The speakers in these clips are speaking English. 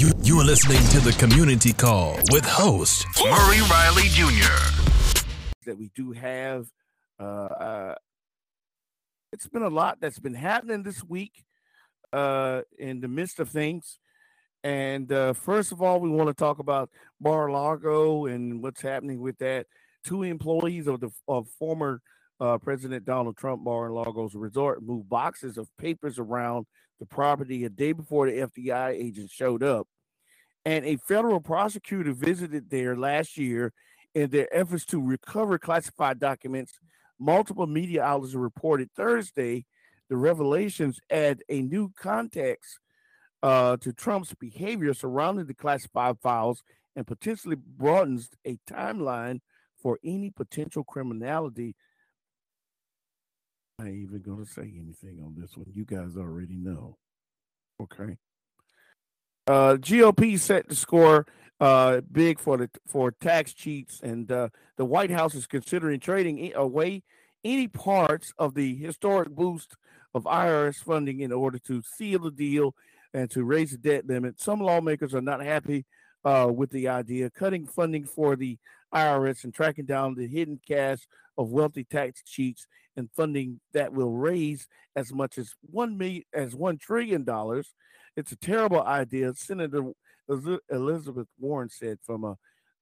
You, are listening to the Community Call with host Murray Riley Jr. That we do have. Uh, uh, it's been a lot that's been happening this week uh, in the midst of things. And uh, first of all, we want to talk about Mar-a-Lago and what's happening with that. Two employees of the of former uh, President Donald Trump Mar-a-Lago's resort moved boxes of papers around the property a day before the FBI agents showed up. And a federal prosecutor visited there last year in their efforts to recover classified documents. Multiple media outlets reported Thursday the revelations add a new context uh, to Trump's behavior surrounding the classified files and potentially broadens a timeline for any potential criminality. I ain't even to say anything on this one. You guys already know. Okay. Uh, GOP set to score uh, big for the for tax cheats, and uh, the White House is considering trading away any parts of the historic boost of IRS funding in order to seal the deal and to raise the debt limit. Some lawmakers are not happy uh, with the idea, cutting funding for the IRS and tracking down the hidden cash of wealthy tax cheats and funding that will raise as much as one million as one trillion dollars. It's a terrible idea, Senator Elizabeth Warren said from a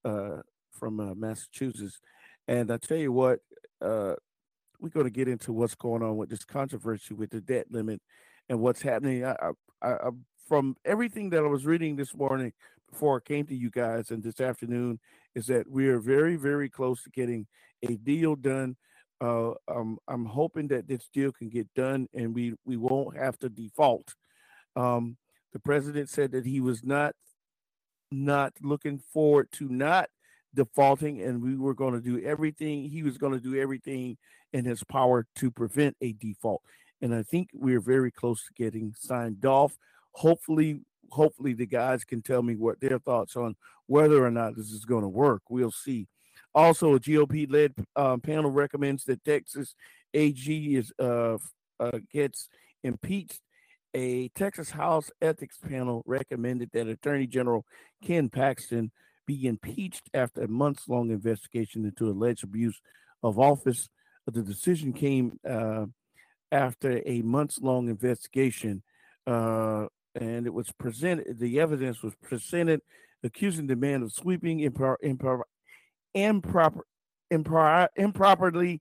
uh, uh, from uh, Massachusetts. And I tell you what, uh, we're going to get into what's going on with this controversy with the debt limit and what's happening. I, I, I, from everything that I was reading this morning I came to you guys and this afternoon, is that we are very, very close to getting a deal done. Uh, um, I'm hoping that this deal can get done and we, we won't have to default. Um, the president said that he was not not looking forward to not defaulting and we were going to do everything he was going to do everything in his power to prevent a default. And I think we're very close to getting signed off. Hopefully, hopefully the guys can tell me what their thoughts on whether or not this is going to work. We'll see. Also, a GOP-led uh, panel recommends that Texas AG is uh, uh, gets impeached. A Texas House ethics panel recommended that Attorney General Ken Paxton be impeached after a months-long investigation into alleged abuse of office the decision came uh, after a months long investigation, uh, and it was presented. The evidence was presented, accusing the man of sweeping impro- improper, improper, improper, improperly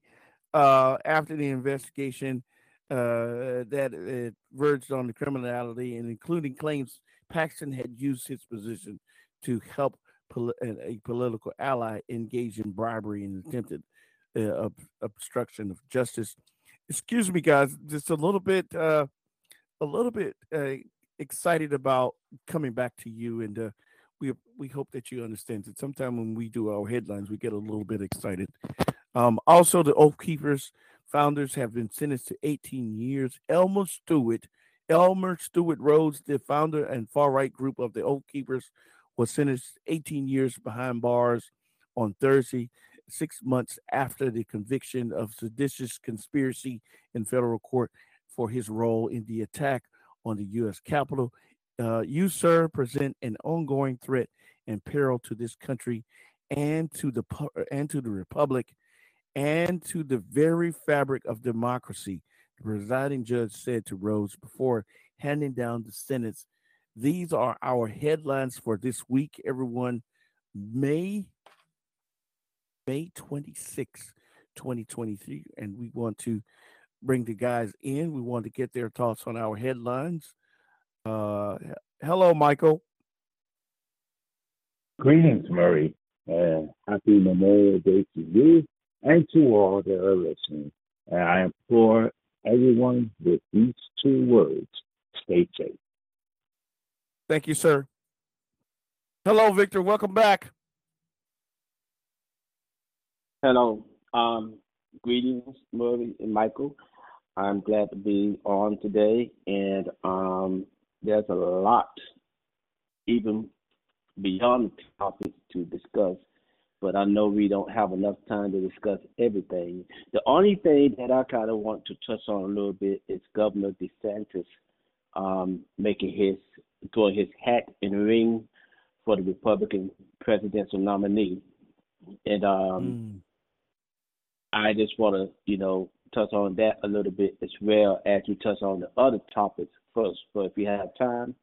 uh, after the investigation uh, that verged on the criminality, and including claims Paxton had used his position to help pol- a political ally engage in bribery and attempted uh, obstruction of justice. Excuse me, guys, just a little bit, uh, a little bit uh, excited about coming back to you, and uh, we we hope that you understand that. Sometimes when we do our headlines, we get a little bit excited. Um, also, the Oath Keepers founders have been sentenced to 18 years. Elmer Stewart, Elmer Stewart Rhodes, the founder and far right group of the Oath Keepers, was sentenced 18 years behind bars on Thursday six months after the conviction of seditious conspiracy in federal court for his role in the attack on the U.S. Capitol. Uh, you, sir, present an ongoing threat and peril to this country and to the and to the republic and to the very fabric of democracy. The presiding judge said to Rhodes before handing down the sentence. These are our headlines for this week, everyone. May May 26, 2023. And we want to bring the guys in. We want to get their thoughts on our headlines. Uh, hello, Michael. Greetings, Murray, and happy Memorial Day to you and to all that are listening. And I implore everyone with these two words stay safe. Thank you, sir. Hello, Victor. Welcome back. Hello. Um, greetings, Murray and Michael. I'm glad to be on today, and um, there's a lot, even beyond the topic, to discuss. But I know we don't have enough time to discuss everything. The only thing that I kind of want to touch on a little bit is Governor DeSantis um, making his toward his hat and ring for the Republican presidential nominee. And um, mm. I just want to, you know, touch on that a little bit as well as we touch on the other topics first. But if you have time,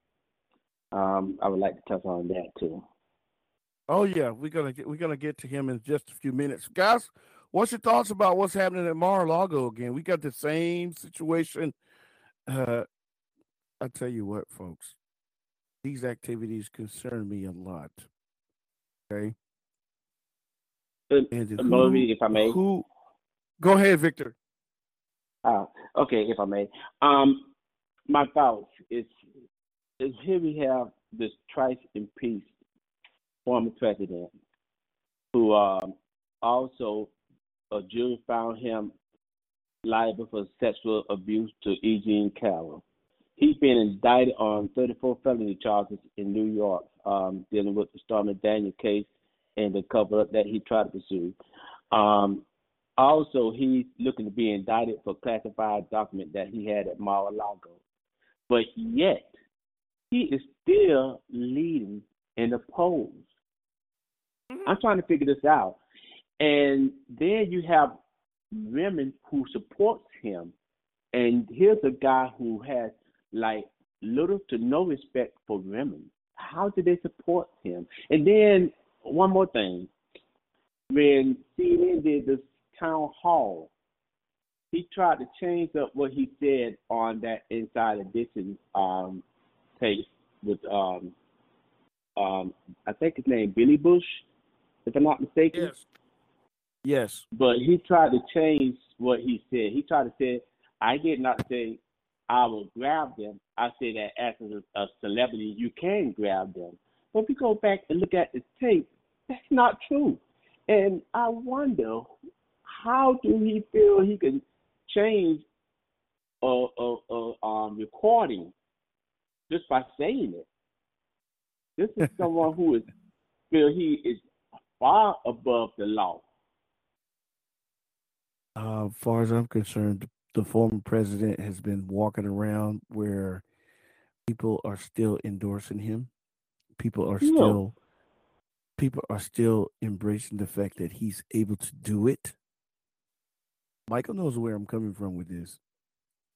um, I would like to touch on that too. Oh yeah, we're gonna get we're gonna get to him in just a few minutes, guys. What's your thoughts about what's happening at Mar-a-Lago again? We got the same situation. Uh, I tell you what, folks, these activities concern me a lot. Okay. Uh, and who, if I may. Who? Go ahead, Victor. Uh, okay, if I may. Um, my thoughts is is here we have this thrice impeached former president who um, also a jury found him liable for sexual abuse to E. Jean Carroll. He's been indicted on 34 felony charges in New York, um, dealing with the Stormy Daniel case and the cover up that he tried to pursue. Um, also, he's looking to be indicted for classified document that he had at Mar-a-Lago. But yet, he is still leading in the polls. Mm-hmm. I'm trying to figure this out. And then you have women who supports him. And here's a guy who has like little to no respect for women. How do they support him? And then one more thing. When CNN did this town hall, he tried to change up what he said on that inside edition um tape with um um I think his name Billy Bush, if I'm not mistaken. Yes. Yes. But he tried to change what he said. He tried to say, I did not say I will grab them. I say that as a, a celebrity, you can grab them. But if you go back and look at the tape, that's not true. And I wonder how do he feel he can change a, a, a um, recording just by saying it? This is someone who is feel he is far above the law. Uh, as far as I'm concerned, the former president has been walking around where people are still endorsing him. People are still people are still embracing the fact that he's able to do it. Michael knows where I'm coming from with this.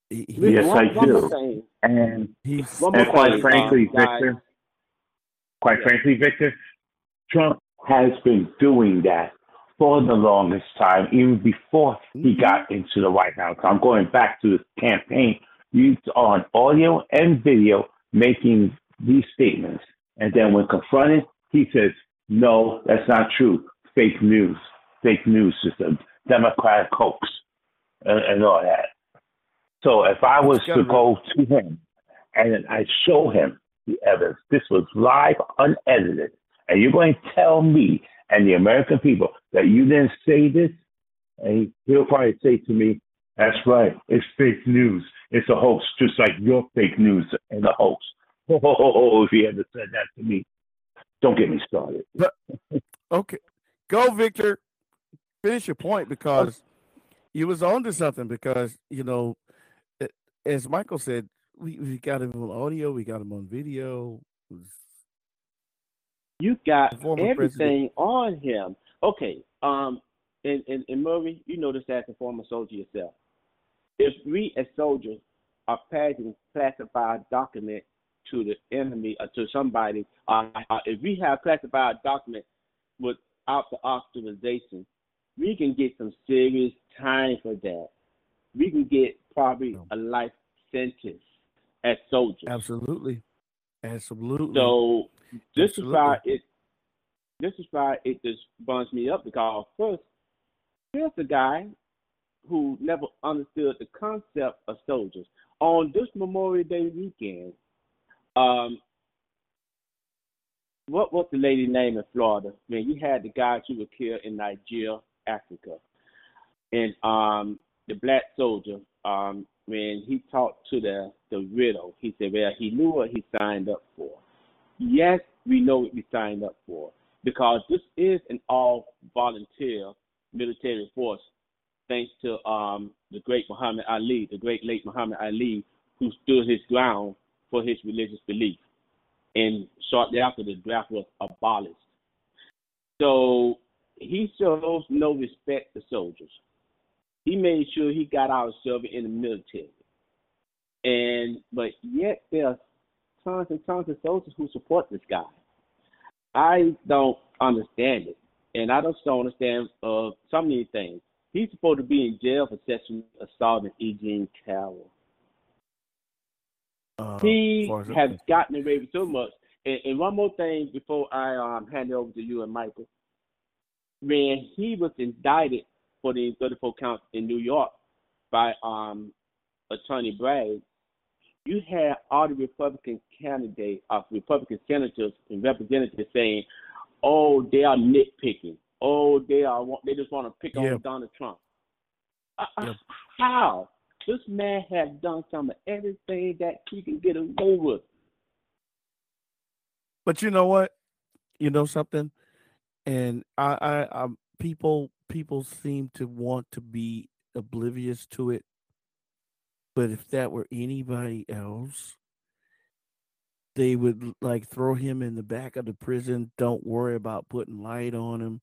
He, he, yes, I do. And, he's, and quite frankly, uh, Victor, quite yeah. frankly, Victor, Trump has been doing that for the longest time, even before he mm-hmm. got into the White House. I'm going back to his campaign. He's on audio and video making these statements. And then when confronted, he says, no, that's not true. Fake news. Fake news is a Democratic hoax and, and all that. So if I was to go to him and I show him the evidence, this was live, unedited, and you're going to tell me and the American people that you didn't say this, and he'll probably say to me, "That's right, it's fake news. It's a hoax, just like your fake news and a hoax." Oh, if he had said that to me, don't get me started. But, okay, go, Victor. Finish your point because you was on to something. Because you know, as Michael said, we, we got him on audio, we got him on video. You got everything president. on him. Okay. Um. And, and, and Murray, you know this as a former soldier yourself. If we as soldiers are passing classified document to the enemy or to somebody, uh, uh, if we have classified document without the authorization, we can get some serious time for that. We can get probably a life sentence as soldiers. Absolutely. Absolutely. So this Absolutely. is why it this is why it just burns me up because first, here's a guy who never understood the concept of soldiers. On this Memorial Day weekend, um, what was the lady name in Florida? Man, you had the guys who were killed in Nigeria, Africa, and um, the black soldier. Um, when he talked to the the widow, he said, "Well, he knew what he signed up for." Yes, we know what we signed up for because this is an all volunteer military force, thanks to um, the great Muhammad Ali, the great late Muhammad Ali, who stood his ground for his religious belief. and shortly after the draft was abolished. So he shows no respect to soldiers. He made sure he got out serving in the military. And but yet there are tons and tons of soldiers who support this guy. I don't understand it. And I just don't understand uh, some of these things. He's supposed to be in jail for sexual assault and Eugene Carroll. Uh, he has gotten away with so much. And, and, one more thing before I um, hand it over to you and Michael. When he was indicted for the 34 counts in New York by um, Attorney Bragg, you had all the Republican candidates, uh, Republican senators and representatives saying, "Oh, they are nitpicking. Oh, they are they just want to pick yep. on Donald Trump." Uh, uh, yep. How? This man has done some of everything that he can get away with. But you know what? You know something, and I, I, I, people, people seem to want to be oblivious to it but if that were anybody else, they would like throw him in the back of the prison. Don't worry about putting light on him.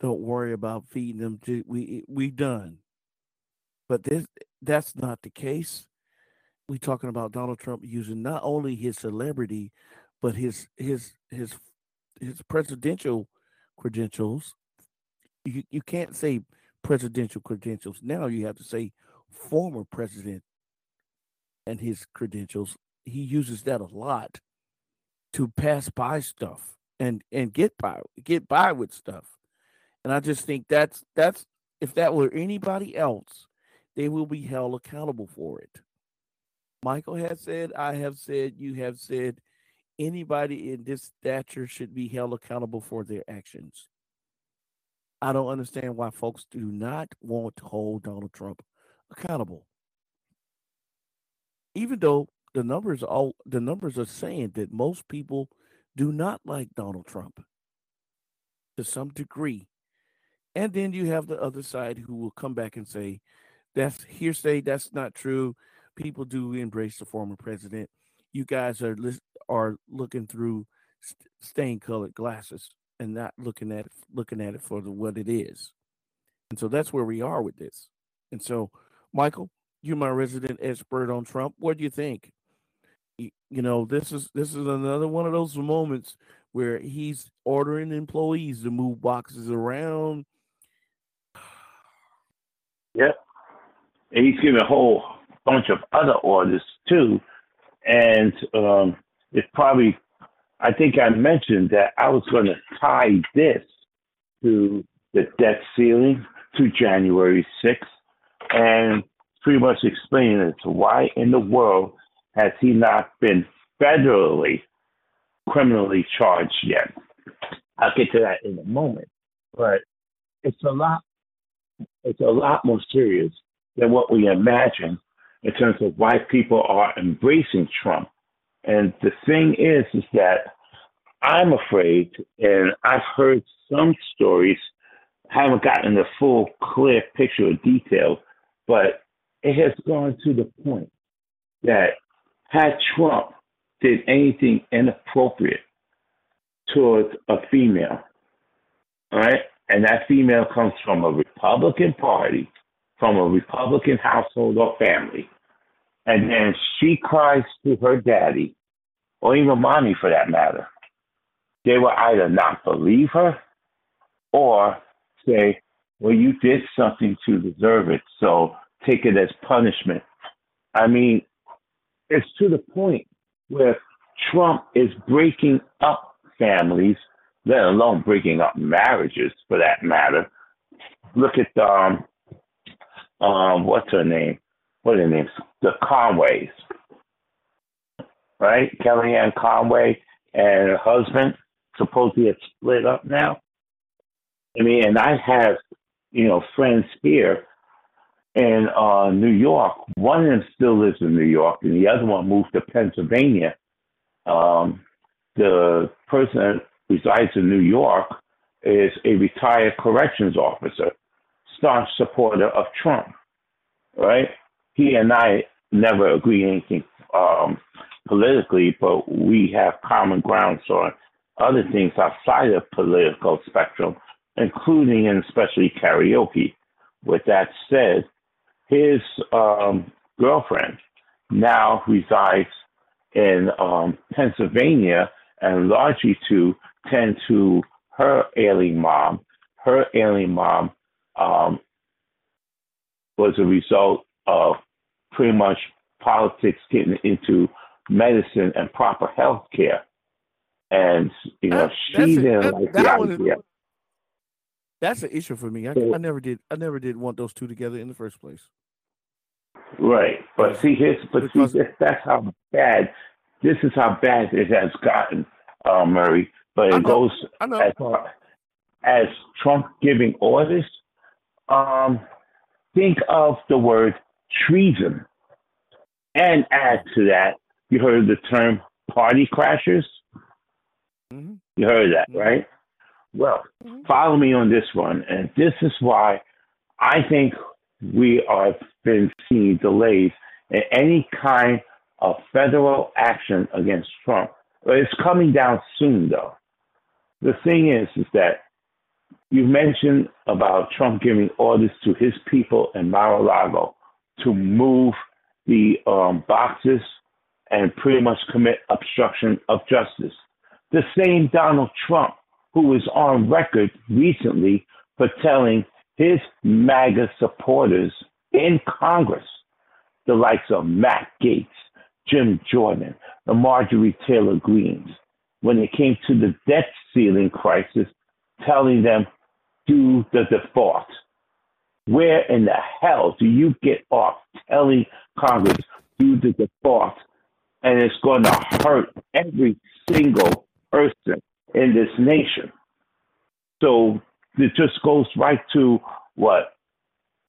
Don't worry about feeding him. We we done. But this that's not the case. We talking about Donald Trump using not only his celebrity, but his his his his presidential credentials. You you can't say presidential credentials now. You have to say former president and his credentials, he uses that a lot to pass by stuff and and get by get by with stuff. And I just think that's that's if that were anybody else, they will be held accountable for it. Michael has said, I have said, you have said, anybody in this stature should be held accountable for their actions. I don't understand why folks do not want to hold Donald Trump accountable even though the numbers all the numbers are saying that most people do not like Donald Trump to some degree. And then you have the other side who will come back and say, that's hearsay, that's not true. People do embrace the former president. You guys are are looking through stain colored glasses and not looking at it, looking at it for the, what it is. And so that's where we are with this. And so, Michael, you're my resident expert on Trump. What do you think? You know, this is this is another one of those moments where he's ordering employees to move boxes around. Yep. And he's giving a whole bunch of other orders too. And um, it's probably, I think I mentioned that I was going to tie this to the debt ceiling to January 6th. And pretty much explaining as to why in the world has he not been federally criminally charged yet. I'll get to that in a moment. But it's a lot it's a lot more serious than what we imagine in terms of why people are embracing Trump. And the thing is is that I'm afraid and I've heard some stories, haven't gotten the full clear picture of detail, but it has gone to the point that had Trump did anything inappropriate towards a female, right, and that female comes from a Republican party, from a Republican household or family, and then she cries to her daddy, or even mommy for that matter, they will either not believe her or say, well, you did something to deserve it, so take it as punishment. I mean, it's to the point where Trump is breaking up families, let alone breaking up marriages for that matter. Look at um um what's her name? What are her names? The Conways. Right? Kellyanne Conway and her husband supposedly have split up now. I mean, and I have, you know, friends here in uh, New York. One of them still lives in New York, and the other one moved to Pennsylvania. Um, the person that resides in New York is a retired corrections officer, staunch supporter of Trump. Right? He and I never agree anything um, politically, but we have common grounds on other things outside of political spectrum, including and especially karaoke. With that said, his um, girlfriend now resides in um, Pennsylvania and largely to tend to her ailing mom. Her ailing mom um, was a result of pretty much politics getting into medicine and proper health care. And, you know, she didn't that, like that the was, idea. That's an issue for me. I, I never did. I never did want those two together in the first place. Right, but see, here's but see, this, that's how bad. This is how bad it has gotten, uh, Murray. But it goes as far as Trump giving orders. Um, think of the word treason, and add to that. You heard the term party crashers. Mm-hmm. You heard that, mm-hmm. right? Well, mm-hmm. follow me on this one, and this is why I think we have been seeing delays in any kind of federal action against Trump. But it's coming down soon, though. The thing is, is that you mentioned about Trump giving orders to his people in Mar-a-Lago to move the um, boxes and pretty much commit obstruction of justice. The same Donald Trump who was on record recently for telling his MAGA supporters in Congress, the likes of Matt Gaetz, Jim Jordan, the Marjorie Taylor Greenes, when it came to the debt ceiling crisis, telling them, do the default. Where in the hell do you get off telling Congress, do the default? And it's going to hurt every single person in this nation. So it just goes right to what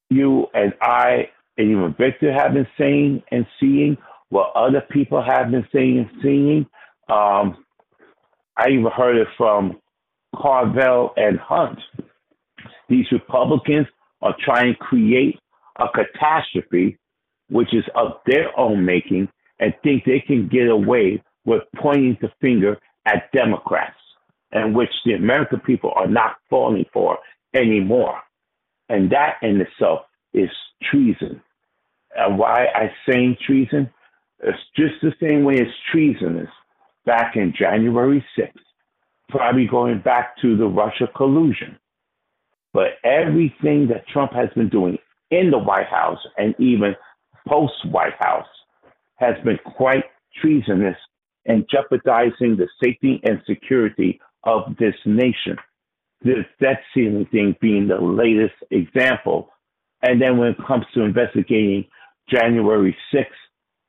you and I and even Victor have been saying and seeing, what other people have been saying and seeing. Um, I even heard it from Carville and Hunt. These Republicans are trying to create a catastrophe, which is of their own making, and think they can get away with pointing the finger at Democrats and which the American people are not falling for anymore. And that in itself is treason. And why I say treason? It's just the same way as treasonous back in January 6th, probably going back to the Russia collusion. But everything that Trump has been doing in the White House and even post White House has been quite treasonous and jeopardizing the safety and security of this nation. This debt ceiling thing being the latest example. And then when it comes to investigating January 6th,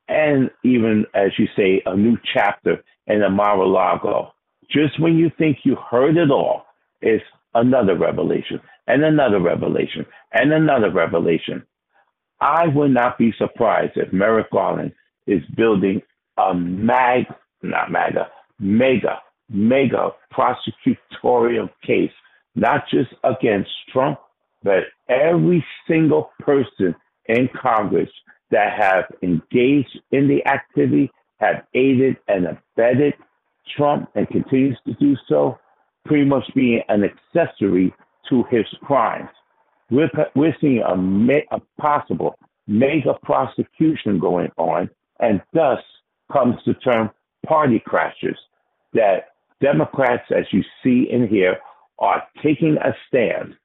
and even, as you say, a new chapter in the Mar-a-Lago, just when you think you heard it all, it's another revelation, and another revelation, and another revelation. I would not be surprised if Merrick Garland is building a mag, not MAGA, mega mega prosecutorial case, not just against Trump, but every single person in Congress that have engaged in the activity, have aided and abetted Trump and continues to do so, pretty much being an accessory to his crimes. We're, we're seeing a, a possible mega prosecution going on, and thus comes the term party crashers that Democrats, as you see in here, are taking a stand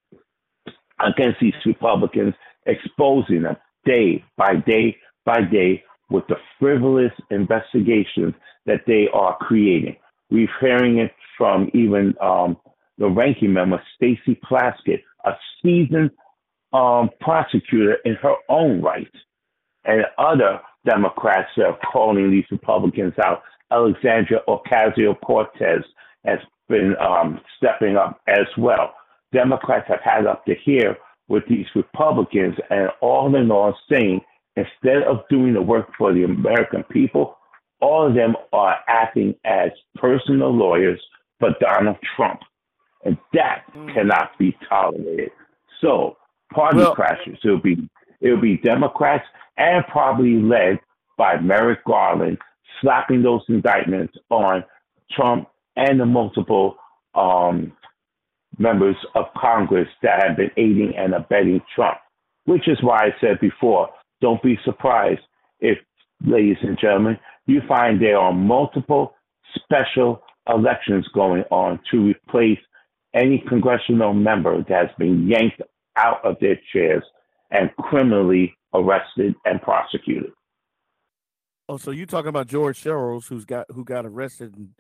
against these Republicans, exposing them day by day by day with the frivolous investigations that they are creating. We're hearing it from even um, the ranking member, Stacey Plaskett, a seasoned um, prosecutor in her own right, and other Democrats are calling these Republicans out Alexandria Ocasio Cortez has been um, stepping up as well. Democrats have had up to here with these Republicans, and all in all, saying instead of doing the work for the American people, all of them are acting as personal lawyers for Donald Trump. And that mm. cannot be tolerated. So, party well, crashers, it'll be it'll be Democrats and probably led by Merrick Garland slapping those indictments on Trump and the multiple um, members of Congress that have been aiding and abetting Trump, which is why I said before don't be surprised if, ladies and gentlemen, you find there are multiple special elections going on to replace any congressional member that has been yanked out of their chairs and criminally arrested and prosecuted. Oh, so you're talking about George Soros, who's got who got arrested and,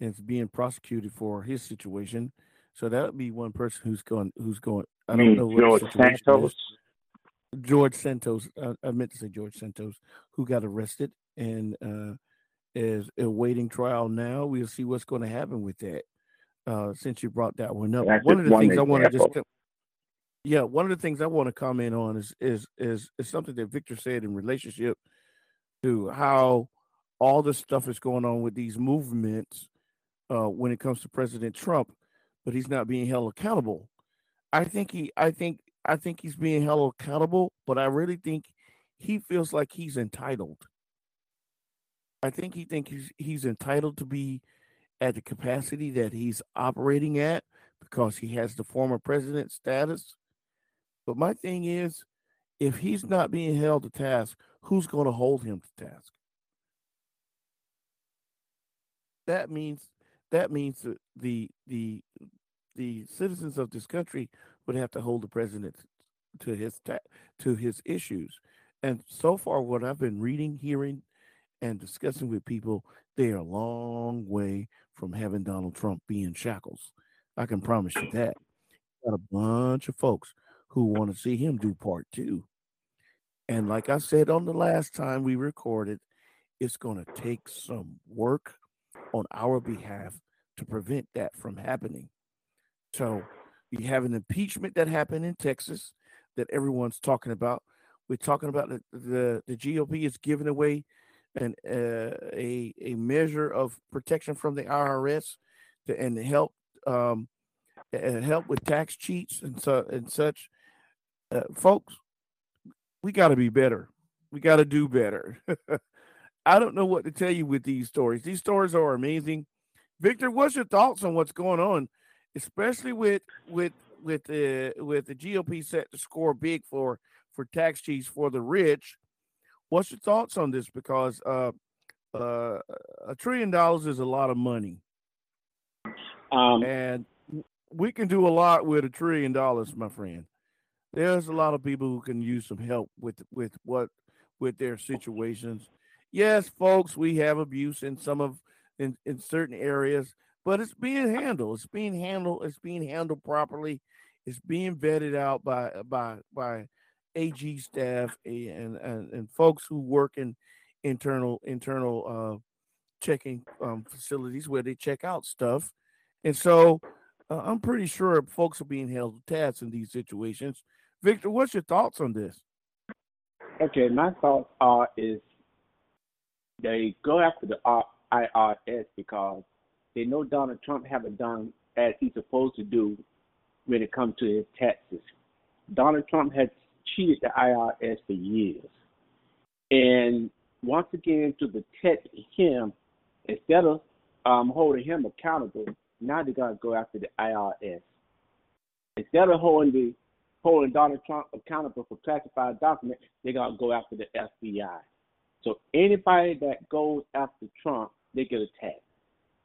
and is being prosecuted for his situation. So that would be one person who's going who's going. I don't know George Santos. Is. George Santos. I, I, meant to say George Santos, who got arrested and uh, is awaiting trial now. We'll see what's going to happen with that. Uh, since you brought that one up, one of the things example. I want to just yeah, one of the things I want to comment on is is is is something that Victor said in relationship to how all this stuff is going on with these movements uh, when it comes to President Trump, but he's not being held accountable. I think he, I think, I think he's being held accountable, but I really think he feels like he's entitled. I think he thinks he's, he's entitled to be at the capacity that he's operating at because he has the former president status. But my thing is, if he's not being held to task, who's going to hold him to task? That means that means that the the the citizens of this country would have to hold the president to his ta- to his issues. And so far, what I've been reading, hearing, and discussing with people, they are a long way from having Donald Trump be in shackles. I can promise you that. Got a bunch of folks who want to see him do part two. And like I said on the last time we recorded, it's going to take some work on our behalf to prevent that from happening. So we have an impeachment that happened in Texas that everyone's talking about. We're talking about the the, the GOP is giving away an uh, a a measure of protection from the IRS to, and help um, and help with tax cheats and so and such. Uh, folks, we got to be better. We got to do better. I don't know what to tell you with these stories. These stories are amazing. Victor, what's your thoughts on what's going on, especially with with with the with the GOP set to score big for for tax cheats for the rich? What's your thoughts on this? Because uh, uh, a trillion dollars is a lot of money, um, and we can do a lot with a trillion dollars, my friend there's a lot of people who can use some help with with what with their situations. Yes, folks, we have abuse in some of in, in certain areas, but it's being handled. It's being handled. It's being handled properly. It's being vetted out by by by AG staff and and, and folks who work in internal internal uh, checking um, facilities where they check out stuff. And so uh, I'm pretty sure folks are being held to task in these situations Victor, what's your thoughts on this? Okay, my thoughts are is they go after the IRS because they know Donald Trump haven't done as he's supposed to do when it comes to his taxes. Donald Trump has cheated the IRS for years. And once again, to protect him, instead of um, holding him accountable, now they're going to go after the IRS. Instead of holding the holding Donald Trump accountable for classified documents, they're going to go after the FBI. So anybody that goes after Trump, they get attacked.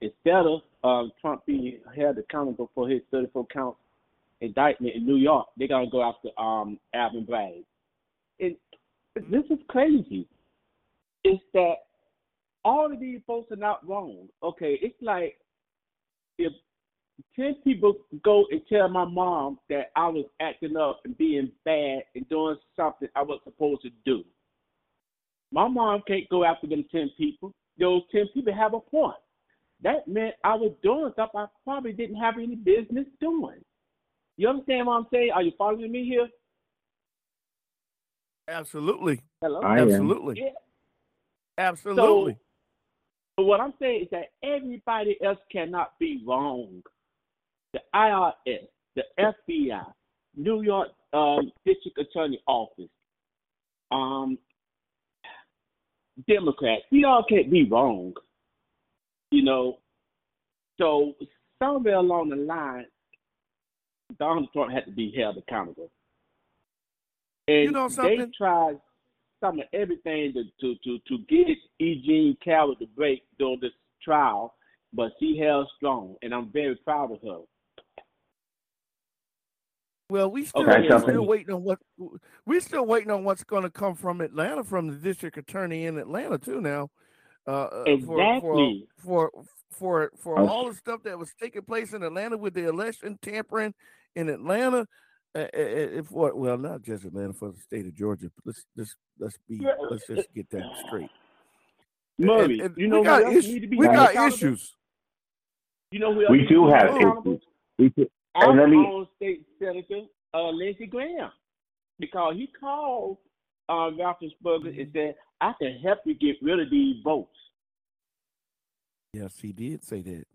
Instead of um, Trump being held accountable for his 34 count indictment in New York, they're to go after um, Alvin Bragg. And this is crazy. It's that all of these folks are not wrong. Okay, it's like if ten people go and tell my mom that I was acting up and being bad and doing something I was supposed to do. My mom can't go after them ten people. Those ten people have a point. That meant I was doing stuff I probably didn't have any business doing. You understand what I'm saying? Are you following me here? Absolutely. Hello. I Absolutely. Yeah. Absolutely. So, so what I'm saying is that everybody else cannot be wrong the IRS, the FBI, New York um, District Attorney Office, um, Democrats. We all can't be wrong. You know, so somewhere along the line, Donald Trump had to be held accountable. And you know something? they tried some of everything to, to, to, to get E. Jean Carroll to break during this trial, but she held strong, and I'm very proud of her. Well, we still okay, we're still waiting on what we're still waiting on what's going to come from Atlanta, from the district attorney in Atlanta too. Now, uh, exactly for for for for, for all the stuff that was taking place in Atlanta with the election tampering in Atlanta. Uh, if what? Well, not just Atlanta, for the state of Georgia. but Let's let's let's be let's just get that straight. Murray, and, and you know we got, issues. we got issues. You know we do have issues. We do, our and let me, own state senator, uh, Lindsey Graham, because he called uh, Raffensperger and said, I can help you get rid of these votes. Yes, he did say that.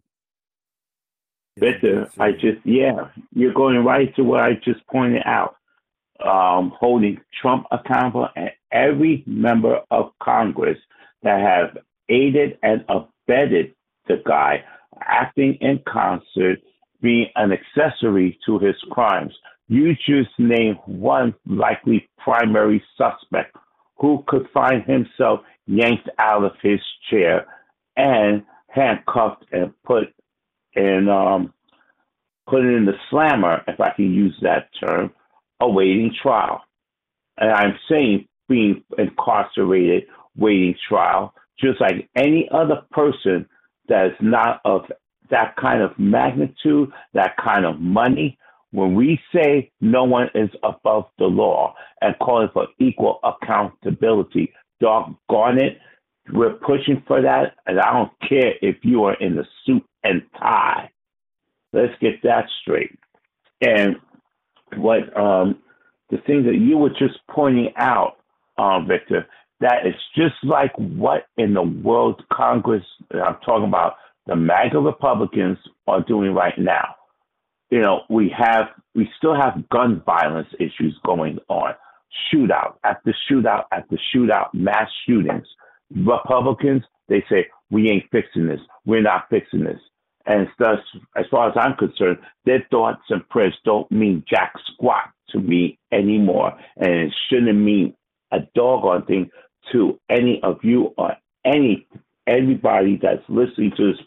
Victor, I just, yeah, you're going right to what I just pointed out. Um, holding Trump accountable and every member of Congress that have aided and abetted the guy acting in concert being an accessory to his crimes. You just name one likely primary suspect who could find himself yanked out of his chair and handcuffed and put in um, put in the slammer, if I can use that term, awaiting trial. And I'm saying being incarcerated, waiting trial, just like any other person that is not of that kind of magnitude, that kind of money, when we say no one is above the law and calling for equal accountability, doggone it, we're pushing for that, and I don't care if you are in the suit and tie. Let's get that straight. And what um, the thing that you were just pointing out, um, Victor, that is just like what in the world Congress, I'm talking about the MAGA Republicans are doing right now. You know, we have we still have gun violence issues going on. Shootout after shootout after shootout, mass shootings. Republicans, they say, we ain't fixing this. We're not fixing this. And thus, as far as I'm concerned, their thoughts and prayers don't mean jack squat to me anymore. And it shouldn't mean a doggone thing to any of you or any anybody that's listening to this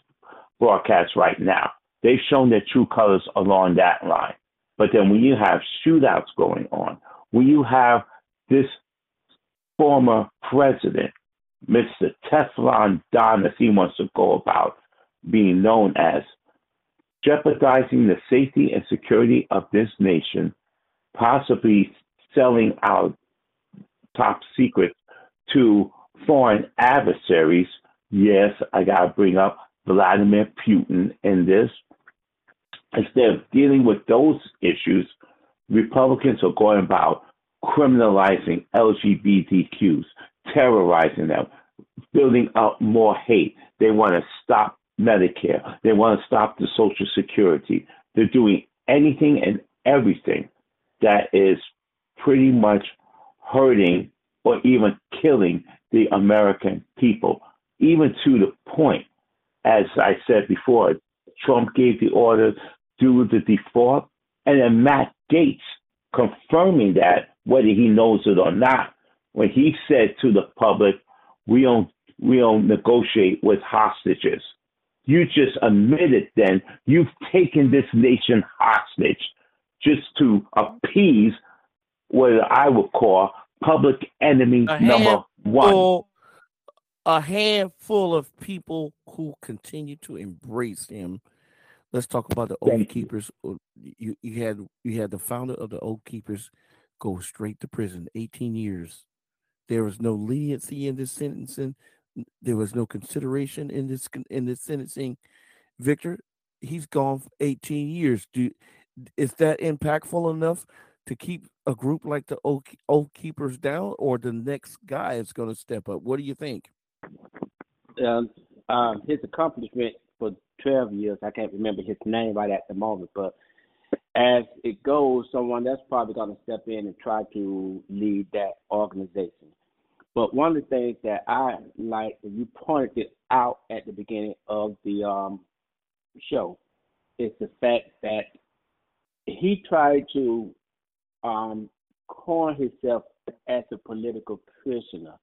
broadcast right now. They've shown their true colors along that line. But then when you have shootouts going on, when you have this former president, Mr. Teflon Don, as he wants to go about being known as, jeopardizing the safety and security of this nation, possibly selling out top secrets to foreign adversaries. Yes, I got to bring up Vladimir Putin in this. Instead of dealing with those issues, Republicans are going about criminalizing LGBTQs, terrorizing them, building up more hate. They want to stop Medicare. They want to stop the Social Security. They're doing anything and everything that is pretty much hurting or even killing the American people, even to the point as I said before, Trump gave the order do the default, and then Matt Gaetz confirming that, whether he knows it or not, when he said to the public, "We don't we don't negotiate with hostages." You just admitted then you've taken this nation hostage just to appease what I would call public enemy number one a handful of people who continue to embrace him. Let's talk about the Oath Keepers. Uh, you, you had you had the founder of the Oath Keepers go straight to prison, 18 years. There was no leniency in this sentencing. There was no consideration in this in this sentencing. Victor, he's gone 18 years. Do is that impactful enough to keep a group like the old, Oath Keepers down, or the next guy is going to step up? What do you think? um, um, his accomplishment for 12 years. I can't remember his name right at the moment, but as it goes, someone that's probably going to step in and try to lead that organization. But one of the things that I like, and you pointed it out at the beginning of the um, show, is the fact that he tried to um, coin himself as a political prisoner.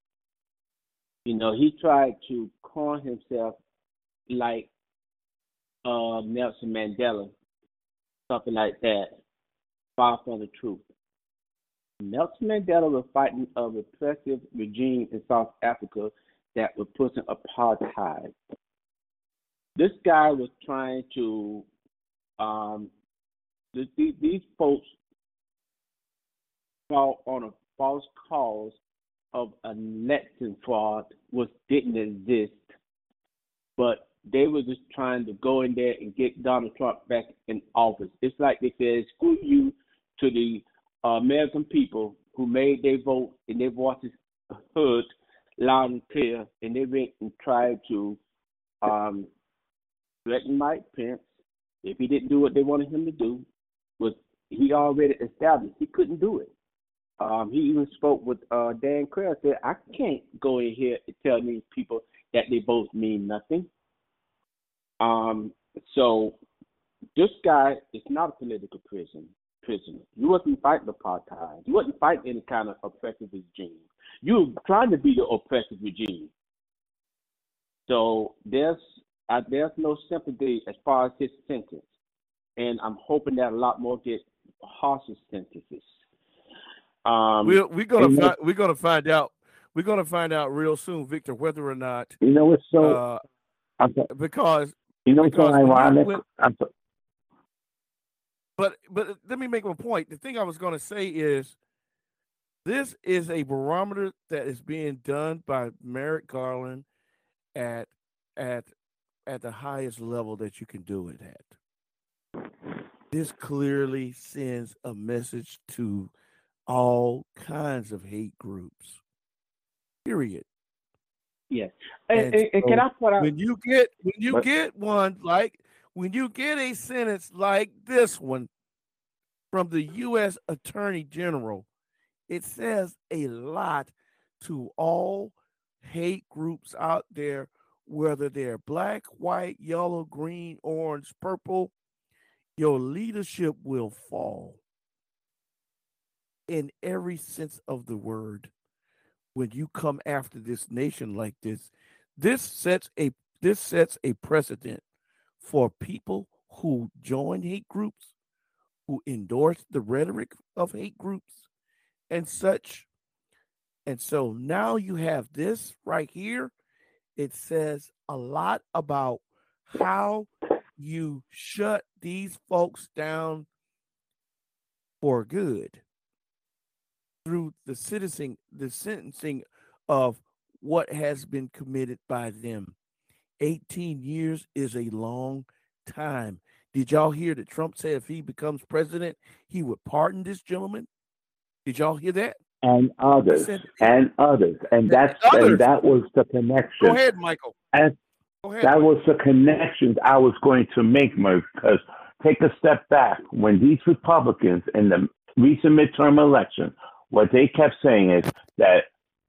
You know, he tried to coin himself like uh, Nelson Mandela, something like that, far from the truth. Nelson Mandela was fighting a repressive regime in South Africa that was pushing apartheid. This guy was trying to, um, these, these folks fall on a false cause of election fraud, which didn't exist, but they were just trying to go in there and get Donald Trump back in office. It's like they said, screw you to the uh, American people who made their vote and their voices heard loud and clear, and they went and tried to um, threaten Mike Pence if he didn't do what they wanted him to do. Was he already established? He couldn't do it. Um, he even spoke with uh, Dan Quayle. Said, "I can't go in here and tell these people that they both mean nothing." Um, so this guy is not a political prisoner. Prisoner. You wasn't fighting apartheid. You wasn't fighting any kind of oppressive regime. You were trying to be the oppressive regime. So there's uh, there's no sympathy as far as his sentence, and I'm hoping that a lot more get harsher sentences. Um, we're we're gonna fi- we're gonna find out we're gonna find out real soon, Victor, whether or not you know it's so uh, because you know, so ironic. So, but but let me make a point. The thing I was going to say is, this is a barometer that is being done by Merrick Garland at at at the highest level that you can do it at. This clearly sends a message to all kinds of hate groups. Period. Yes, and, and, and can I put out when you get when you what? get one like when you get a sentence like this one from the U.S. Attorney General, it says a lot to all hate groups out there, whether they're black, white, yellow, green, orange, purple. Your leadership will fall in every sense of the word when you come after this nation like this, this sets a this sets a precedent for people who join hate groups, who endorse the rhetoric of hate groups and such. And so now you have this right here. It says a lot about how you shut these folks down for good through the sentencing, the sentencing of what has been committed by them. 18 years is a long time. Did y'all hear that Trump said if he becomes president, he would pardon this gentleman? Did y'all hear that? And others, said, and others, and that's others. and that was the connection. Go ahead, Michael. And ahead, that Michael. was the connection I was going to make, Murph. Because take a step back when these Republicans in the recent midterm election what they kept saying is that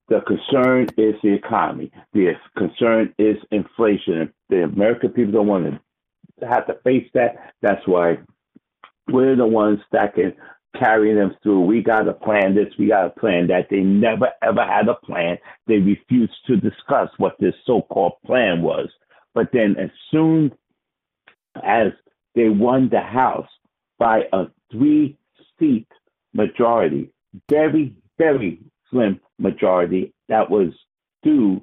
the concern is the economy. The concern is inflation. The American people don't want to have to face that. That's why we're the ones that can carry them through. We got to plan this. We got to plan that. They never ever had a plan. They refused to discuss what this so-called plan was. But then, as soon as they won the House by a three-seat majority, very, very slim majority that was due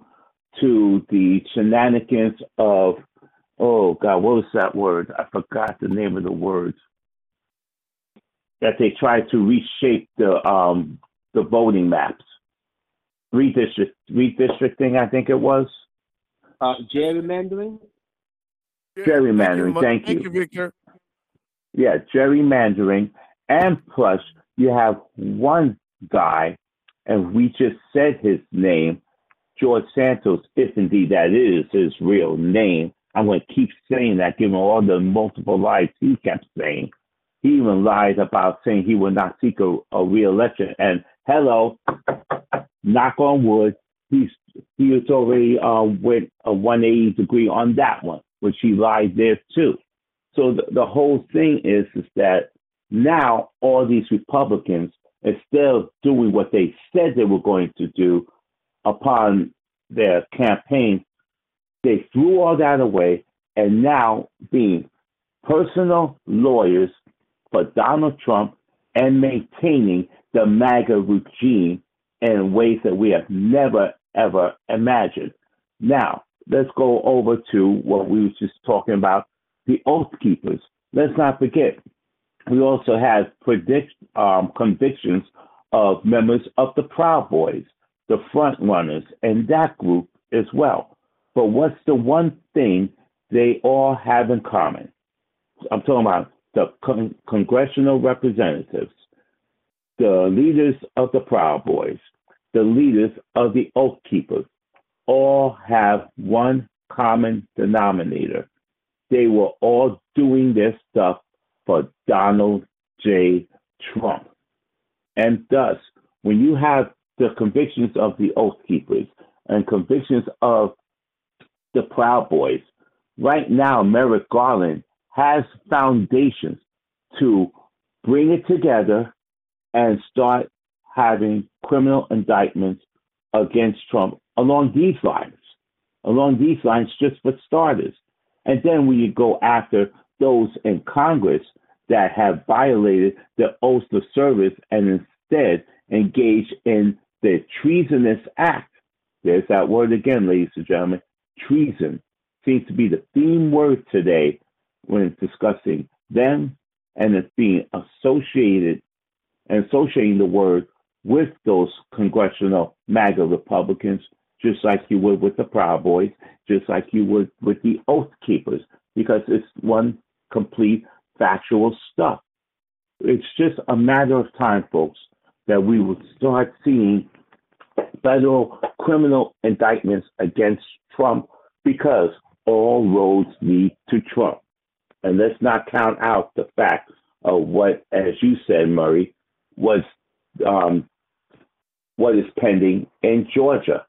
to the shenanigans of, oh God, what was that word? I forgot the name of the words. That they tried to reshape the um, the voting maps, redistrict redistricting. I think it was. Uh, gerrymandering. Gerrymandering. Thank you, thank you, Victor. Yeah, gerrymandering, and plus you have one guy, and we just said his name, George Santos, if indeed that is his real name. I'm going to keep saying that, given all the multiple lies he kept saying. He even lied about saying he would not seek a, a re-election. And hello, knock on wood, he's he already uh, went a 180 degree on that one, which he lied there too. So the, the whole thing is is that now all these Republicans, instead of doing what they said they were going to do upon their campaign, they threw all that away and now being personal lawyers for Donald Trump and maintaining the MAGA regime in ways that we have never, ever imagined. Now, let's go over to what we were just talking about the Oath Keepers. Let's not forget, we also have predict, um, convictions of members of the Proud Boys, the front runners, and that group as well. But what's the one thing they all have in common? I'm talking about the con- congressional representatives, the leaders of the Proud Boys, the leaders of the Oath Keepers, all have one common denominator. They were all doing their stuff for Donald J. Trump. And thus, when you have the convictions of the Oath Keepers and convictions of the Proud Boys, right now, Merrick Garland has foundations to bring it together and start having criminal indictments against Trump along these lines, along these lines, just for starters. And then when you go after those in Congress that have violated the oath of service and instead engage in the treasonous act. There's that word again, ladies and gentlemen. Treason seems to be the theme word today when discussing them and it's being associated and associating the word with those congressional MAGA Republicans, just like you would with the Proud Boys, just like you would with the Oath Keepers, because it's one complete factual stuff. It's just a matter of time, folks, that we will start seeing federal criminal indictments against Trump because all roads lead to Trump. And let's not count out the fact of what, as you said, Murray, was um, what is pending in Georgia.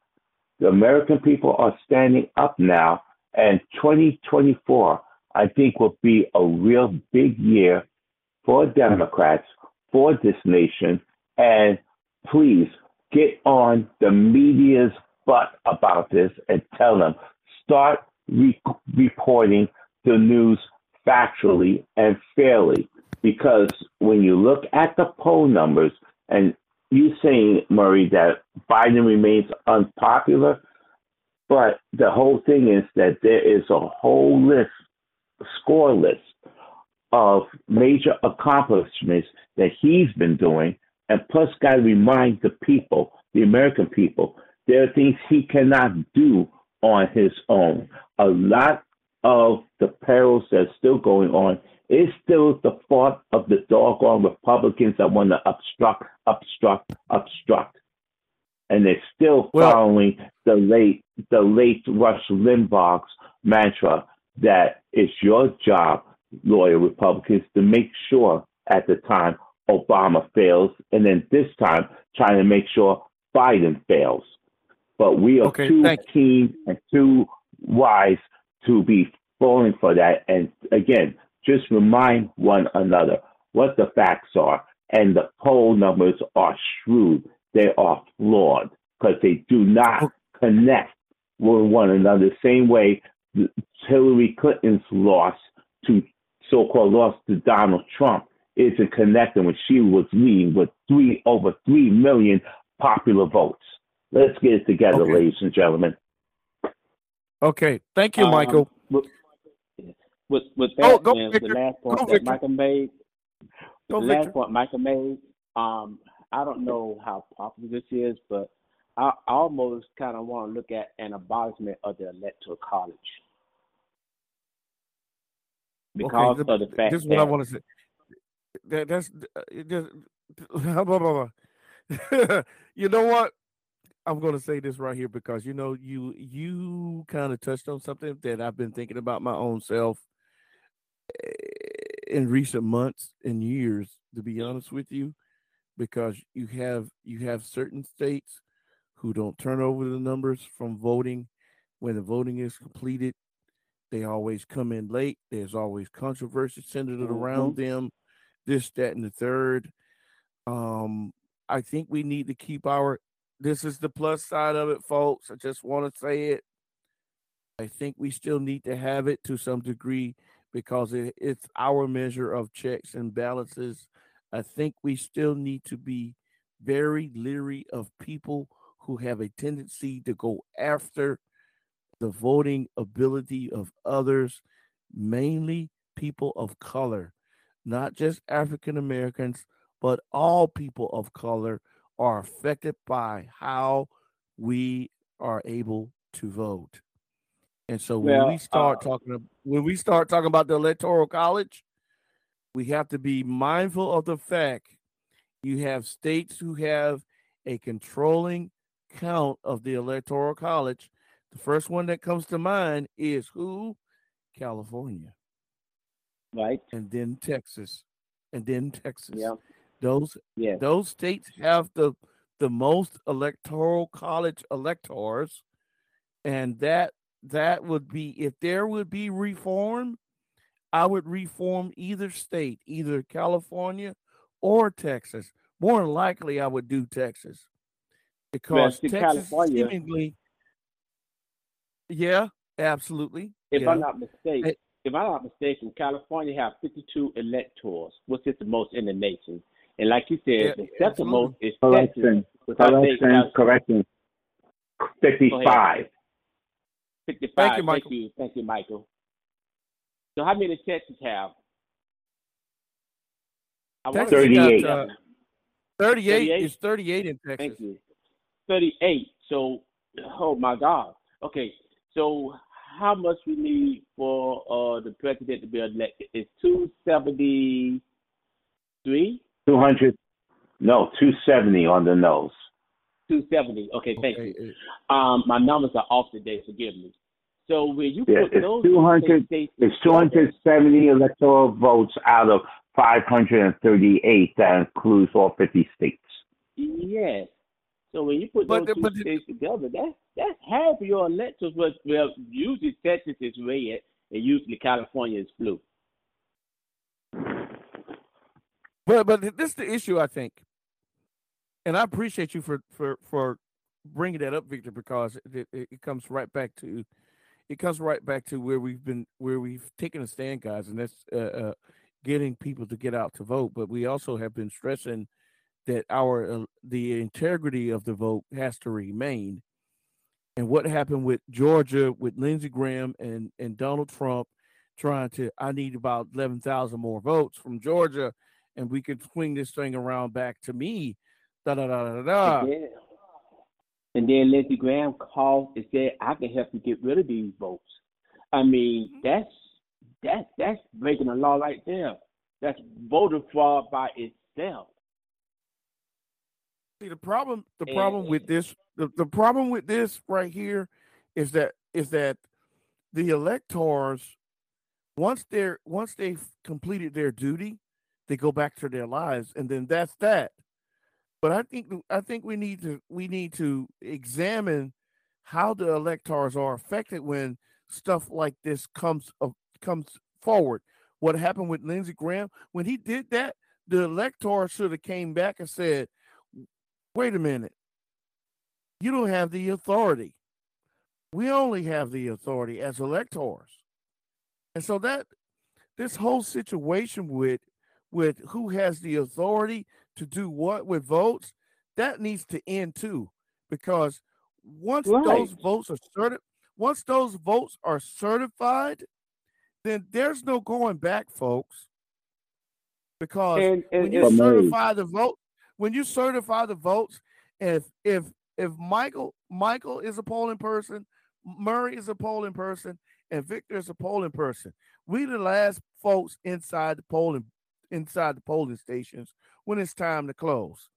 The American people are standing up now, and 2024 I think will be a real big year for Democrats, for this nation. And please get on the media's butt about this and tell them start re- reporting the news factually and fairly. Because when you look at the poll numbers, and you saying, Murray, that Biden remains unpopular, but the whole thing is that there is a whole list score list of major accomplishments that he's been doing, and plus got to remind the people, the American people, there are things he cannot do on his own. A lot of the perils that's still going on is still the fault of the doggone Republicans that want to obstruct, obstruct, obstruct. And they're still well, following the late the late Rush Limbaugh's mantra that it's your job, loyal Republicans, to make sure at the time Obama fails, and then this time trying to make sure Biden fails. But we are okay, too keen and too wise to be falling for that. And again, just remind one another what the facts are. And the poll numbers are shrewd. They are flawed because they do not oh. connect with one another the same way Hillary Clinton's loss to so-called loss to Donald Trump isn't connecting when she was leading with three over three million popular votes. Let's get it together, okay. ladies and gentlemen. Okay, thank you, Michael. Um, with, with, that, oh, go, man, the last point go, that Michael made, go, the Victor. last point Michael made, um, I don't know how popular this is, but I almost kind of want to look at an abolishment of the electoral college because okay, of the fact this is what I want to say. That, that's just, blah, blah, blah. you know what? I'm going to say this right here because you know you you kind of touched on something that I've been thinking about my own self eh, in recent months and years. To be honest with you, because you have you have certain states who don't turn over the numbers from voting when the voting is completed. They always come in late. There's always controversy centered mm-hmm. around them, this, that, and the third. Um, I think we need to keep our. This is the plus side of it, folks. I just want to say it. I think we still need to have it to some degree because it, it's our measure of checks and balances. I think we still need to be very leery of people who have a tendency to go after the voting ability of others, mainly people of color, not just African Americans, but all people of color are affected by how we are able to vote. And so when well, we start uh, talking when we start talking about the electoral college, we have to be mindful of the fact you have states who have a controlling count of the electoral college. The first one that comes to mind is who? California. Right. And then Texas. And then Texas. Yeah. Those yeah. those states have the the most electoral college electors and that that would be if there would be reform I would reform either state, either California or Texas. More than likely, I would do Texas because Texas California, seemingly, yeah, absolutely. If yeah. I'm not mistaken, if I'm not mistaken, California have 52 electors, which is the most in the nation. And like you said, yeah, the second most is correction. Correction. Correction. 55. 55. Thank you, Michael. Thank you, Thank you Michael. So how many Texas have? Texas 38. Got, uh, 38. 38 is 38 in Texas. Thank you. 38. So, oh my God. Okay. So how much we need for uh, the president to be elected? Is 273? 200. No, 270 on the nose. 270. Okay, thank okay. you. Um, my numbers are off today. Forgive me. So when you yeah, put it's those 200, states it's 270 electoral votes out of 538 that includes all 50 states. Yes. So when you put those but, two but, states together, that's that's half of your electors. Was well, usually Texas is red, and usually California is blue. But but this is the issue, I think, and I appreciate you for for for bringing that up, Victor, because it, it, it comes right back to it comes right back to where we've been where we've taken a stand, guys, and that's uh, uh, getting people to get out to vote. But we also have been stressing that our uh, the integrity of the vote has to remain. And what happened with Georgia with Lindsey Graham and and Donald Trump trying to I need about eleven thousand more votes from Georgia, and we can swing this thing around back to me. Da da da da da. Yeah. And then Lindsey Graham called and said, "I can help you get rid of these votes." I mean, mm-hmm. that's that's that's breaking the law right there. That's voter fraud by itself. See the problem. The and, problem with this. The, the problem with this right here is that is that the electors once they're once they've completed their duty, they go back to their lives, and then that's that. But I think I think we need to we need to examine how the electors are affected when stuff like this comes uh, comes forward. What happened with Lindsey Graham when he did that? The elector should have came back and said, "Wait a minute, you don't have the authority. We only have the authority as electors." And so that this whole situation with with who has the authority to do what with votes, that needs to end too. Because once right. those votes are certified, once those votes are certified, then there's no going back, folks. Because and, and, when you certify the vote, when you certify the votes, if if if Michael Michael is a polling person, Murray is a polling person, and Victor is a polling person, we the last folks inside the polling inside the polling stations when it's time to close.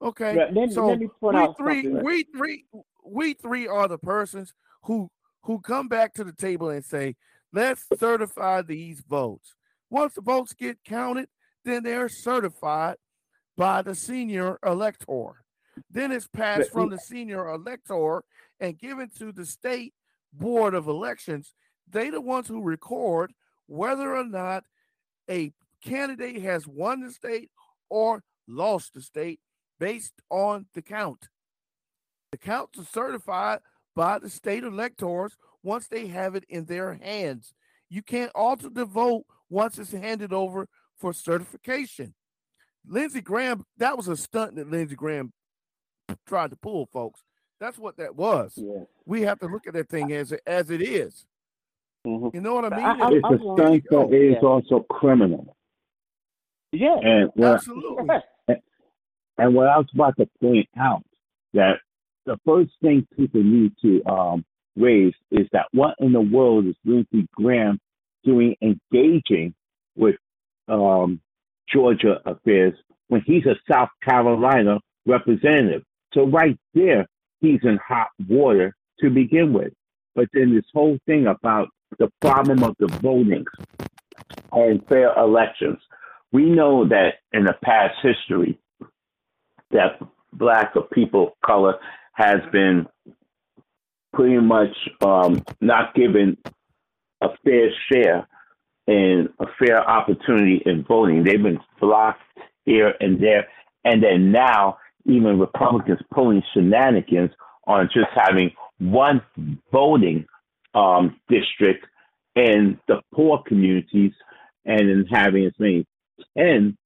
Okay, so we three, we three, we three are the persons who who come back to the table and say, "Let's certify these votes." Once the votes get counted, then they're certified by the senior elector. Then it's passed from the senior elector and given to the state board of elections. They the ones who record whether or not a candidate has won the state or lost the state based on the count. The counts are certified by the state electors once they have it in their hands. You can't alter the vote once it's handed over for certification. Lindsey Graham, that was a stunt that Lindsey Graham tried to pull, folks. That's what that was. Yeah. We have to look at that thing as as it is. Mm-hmm. You know what I mean? I, I, it's I, a stunt that is yeah. also criminal. Yeah, and what, absolutely. And, and what I was about to point out that the first thing people need to um, raise is that what in the world is Lindsey Graham doing engaging with um, Georgia affairs when he's a South Carolina representative? So right there, he's in hot water to begin with. But then this whole thing about the problem of the voting and fair elections. We know that in the past history that black or people of color has been pretty much um, not given a fair share and a fair opportunity in voting. They've been blocked here and there. And then now, even Republicans pulling shenanigans on just having one voting um, district in the poor communities and in having as many 10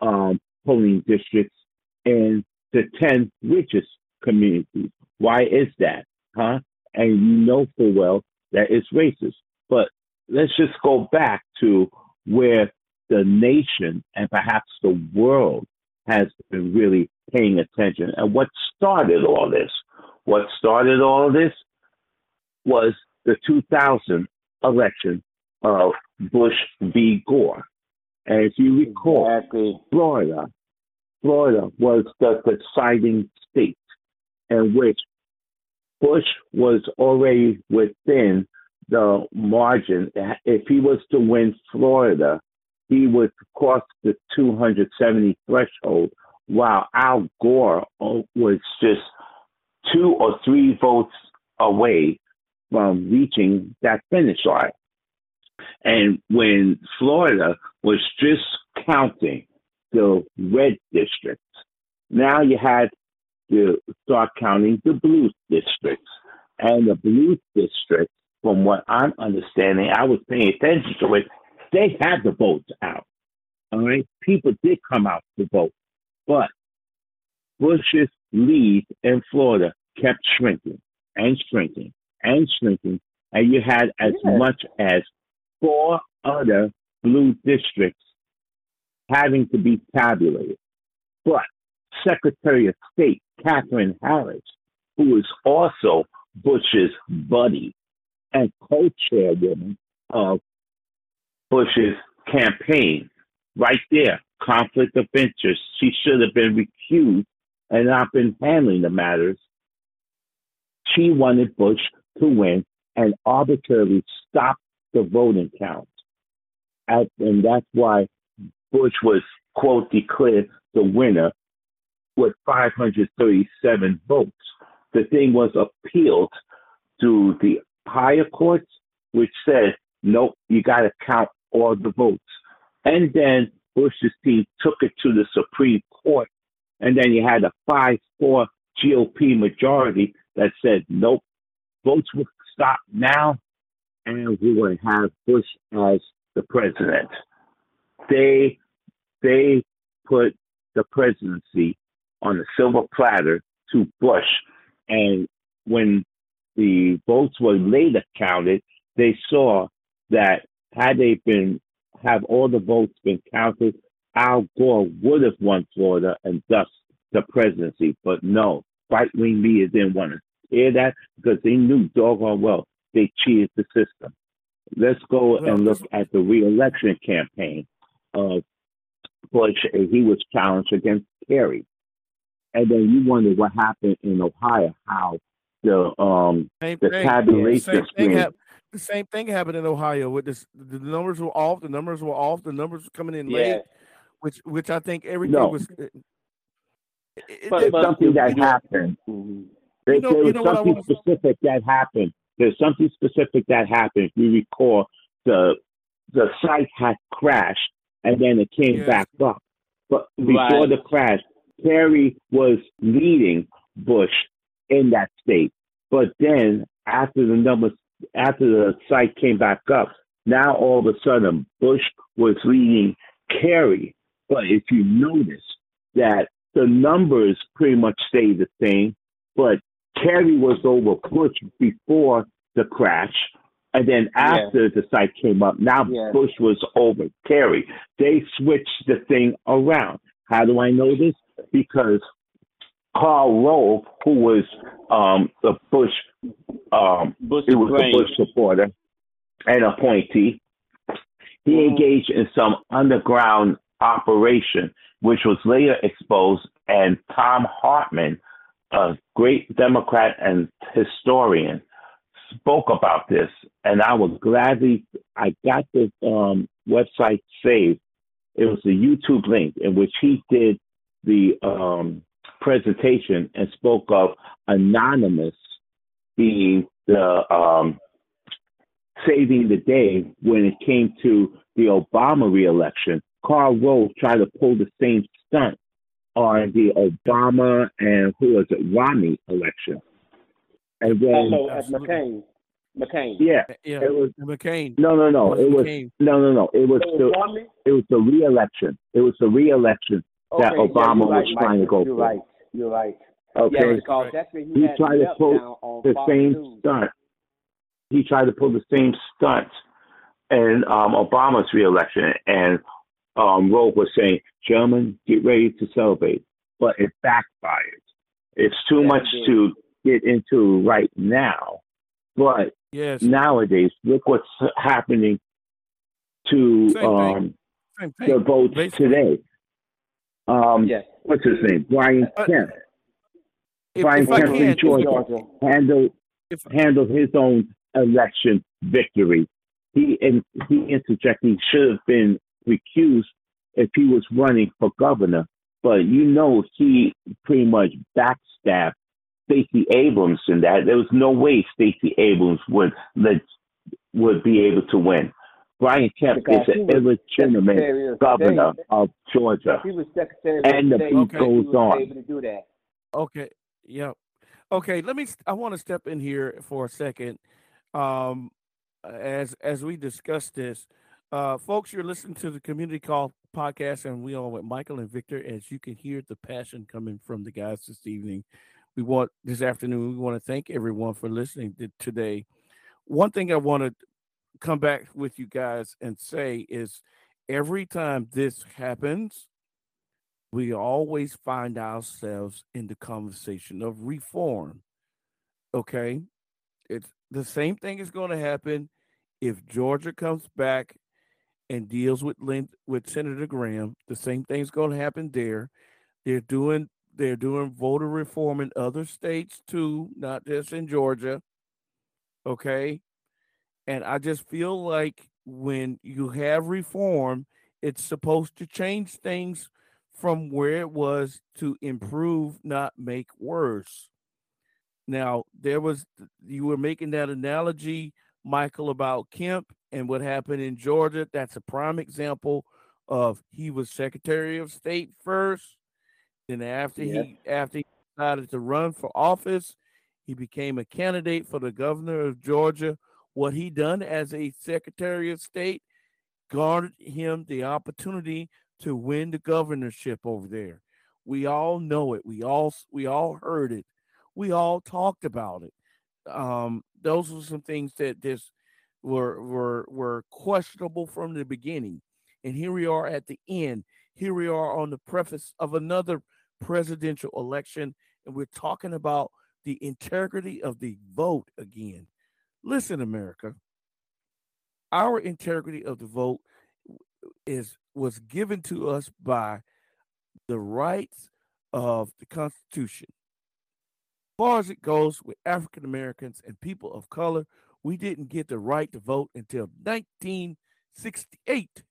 um, polling districts in the 10 richest communities. Why is that? Huh? And you know full well that it's racist. But let's just go back to where the nation and perhaps the world has been really paying attention. And what started all this? What started all this was the 2000 election of Bush v. Gore. And if you recall, exactly. Florida, Florida was the deciding state in which Bush was already within the margin. If he was to win Florida, he would cross the 270 threshold, while Al Gore oh, was just two or three votes away from reaching that finish line. And when Florida was just counting the red districts, now you had to start counting the blue districts. And the blue districts, from what I'm understanding, I was paying attention to it, they had the votes out. All right. People did come out to vote. But Bush's lead in Florida kept shrinking and shrinking and shrinking. And you had as much as four other blue districts having to be tabulated. But Secretary of State Katherine Harris, who is also Bush's buddy and co-chairwoman of uh, Bush's campaign, right there, conflict of interest. She should have been recused and not been handling the matters. She wanted Bush to win and arbitrarily stop the voting count. And that's why Bush was, quote, declared the winner with 537 votes. The thing was appealed to the higher courts, which said, nope, you got to count all the votes. And then Bush's team took it to the Supreme Court. And then you had a 5 4 GOP majority that said, nope, votes will stop now and we will have Bush as the president. They they put the presidency on a silver platter to Bush, and when the votes were later counted, they saw that had they been have all the votes been counted, Al Gore would have won Florida and thus the presidency. But no, right wing media didn't want to hear that because they knew doggone well they cheated the system. Let's go and look at the reelection campaign of Bush. He was challenged against Kerry. And then you wonder what happened in Ohio, how the um same the thing. same thing the same thing happened in Ohio with this the numbers were off, the numbers were off, the numbers were coming in yeah. late, which which I think everything no. was There's something that happened. Mm-hmm. There, you know, there was know something specific that happened. There's something specific that happened. If you recall, the the site had crashed and then it came yes. back up. But before right. the crash, Kerry was leading Bush in that state. But then after the numbers, after the site came back up, now all of a sudden Bush was leading Kerry. But if you notice that the numbers pretty much stayed the same, but Kerry was over Bush before the crash. And then after yeah. the site came up, now yeah. Bush was over Kerry. They switched the thing around. How do I know this? Because Karl Rove, who was um, the Bush, um, Bush it was a Bush supporter and appointee, he mm-hmm. engaged in some underground operation, which was later exposed. And Thom Hartmann, a great Democrat and historian, spoke about this, and I was gladly I got the um, website saved. It was a YouTube link in which he did the um, presentation and spoke of anonymous being the um, saving the day when it came to the Obama reelection. Karl Rove tried to pull the same stunt on the Obama and who was it Romney election. And then also at McCain. McCain. Yeah, yeah. It was McCain. No, no, no. It was, it was no, no, no. It was it the was it was the re-election. It was the re-election okay, that Obama yeah, right, was trying to go you're for. Right. You're right. Okay. Yeah, because that's he, he tried to pull the Fox same News. stunt. He tried to pull the same stunt in um, Obama's reelection, and um, Rove was saying, "Gentlemen, get ready to celebrate," but it backfired. It's too yeah, much to get into right now, but yes. nowadays, look what's happening to um, the votes Basically. today. Um, yes. What's his name? Brian uh, Kemp. If, Brian if Kemp in Georgia handled if, handled his own election victory. He and he interjected. He should have been recused if he was running for governor, but you know he pretty much backstabbed Stacey Abrams in that. There was no way Stacey Abrams would would be able to win. Brian Kemp because is an illegitimate governor State. of Georgia. He was Secretary and the beat okay. goes on. Able to do that. Okay. Yep. Okay. Let me. I want to step in here for a second. Um, as as we discuss this, uh, folks, you're listening to the Community Call podcast, and we are with Michael and Victor. As you can hear, the passion coming from the guys this evening we want this afternoon. We want to thank everyone for listening to today. One thing I want to come back with you guys and say is every time this happens, we always find ourselves in the conversation of reform. Okay. It's the same thing is going to happen if Georgia comes back and deals with with Senator Graham. The same thing's going to happen there. They're doing they're doing voter reform in other states too, not just in Georgia. Okay. And I just feel like when you have reform, it's supposed to change things from where it was to improve, not make worse. Now, there was, you were making that analogy, Michael, about Kemp and what happened in Georgia. That's a prime example of he was Secretary of State first then after he after he decided to run for office, he became a candidate for the governor of Georgia. What he done as a Secretary of State garnered him the opportunity to win the governorship over there. We all know it. We all we all heard it. We all talked about it. Um, those were some things that just were were were questionable from the beginning. And here we are at the end. Here we are on the preface of another presidential election, and we're talking about the integrity of the vote again. Listen, America, our integrity of the vote is was given to us by the rights of the Constitution. As far as it goes with African Americans and people of color, we didn't get the right to vote until 1968.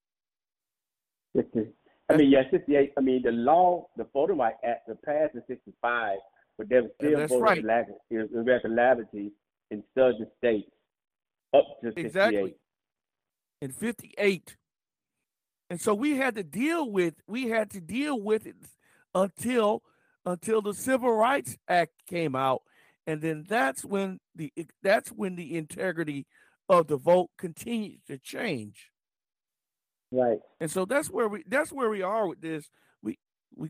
I mean, yeah, 68. I mean, the law, the Voting Rights Act, the passed in 65, but there was still voting right. irregularities in certain states up to 58. Exactly. In 58. And so we had to deal with we had to deal with it until until the Civil Rights Act came out and then that's when the that's when the integrity of the vote continues to change. Right. And so that's where we that's where we are with this. We we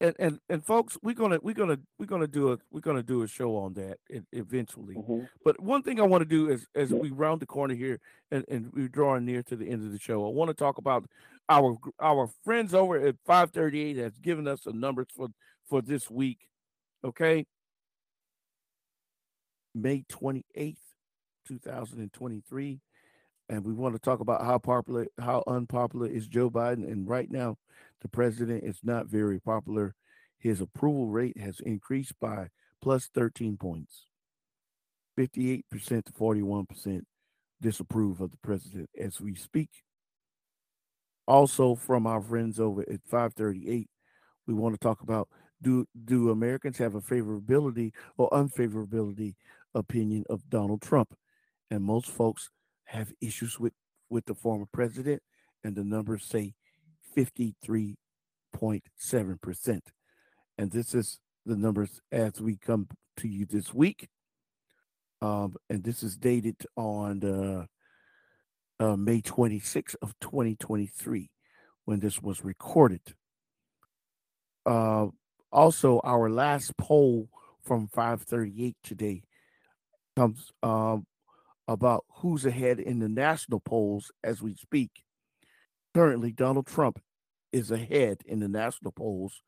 and and, and folks, we're gonna we're gonna we're gonna do a we're gonna do a show on that eventually. Mm-hmm. But one thing I want to do is as we round the corner here and, and we're drawing near to the end of the show, I want to talk about our our friends over at 538 has given us the numbers for for this week. Okay. May 28th, 2023 and we want to talk about how popular, how unpopular is Joe Biden. And right now, the president is not very popular. His approval rate has increased by plus 13 points. 58% to 41% disapprove of the president as we speak. Also, from our friends over at 538, we want to talk about do do Americans have a favorability or unfavorability opinion of Donald Trump? And most folks have issues with with the former president, and the numbers say 53.7%. And this is the numbers as we come to you this week. Um, and this is dated on the, uh, May 26th of 2023 when this was recorded. Uh, also, our last poll from 538 today comes um, about who's ahead in the national polls as we speak. Currently, Donald Trump is ahead in the national polls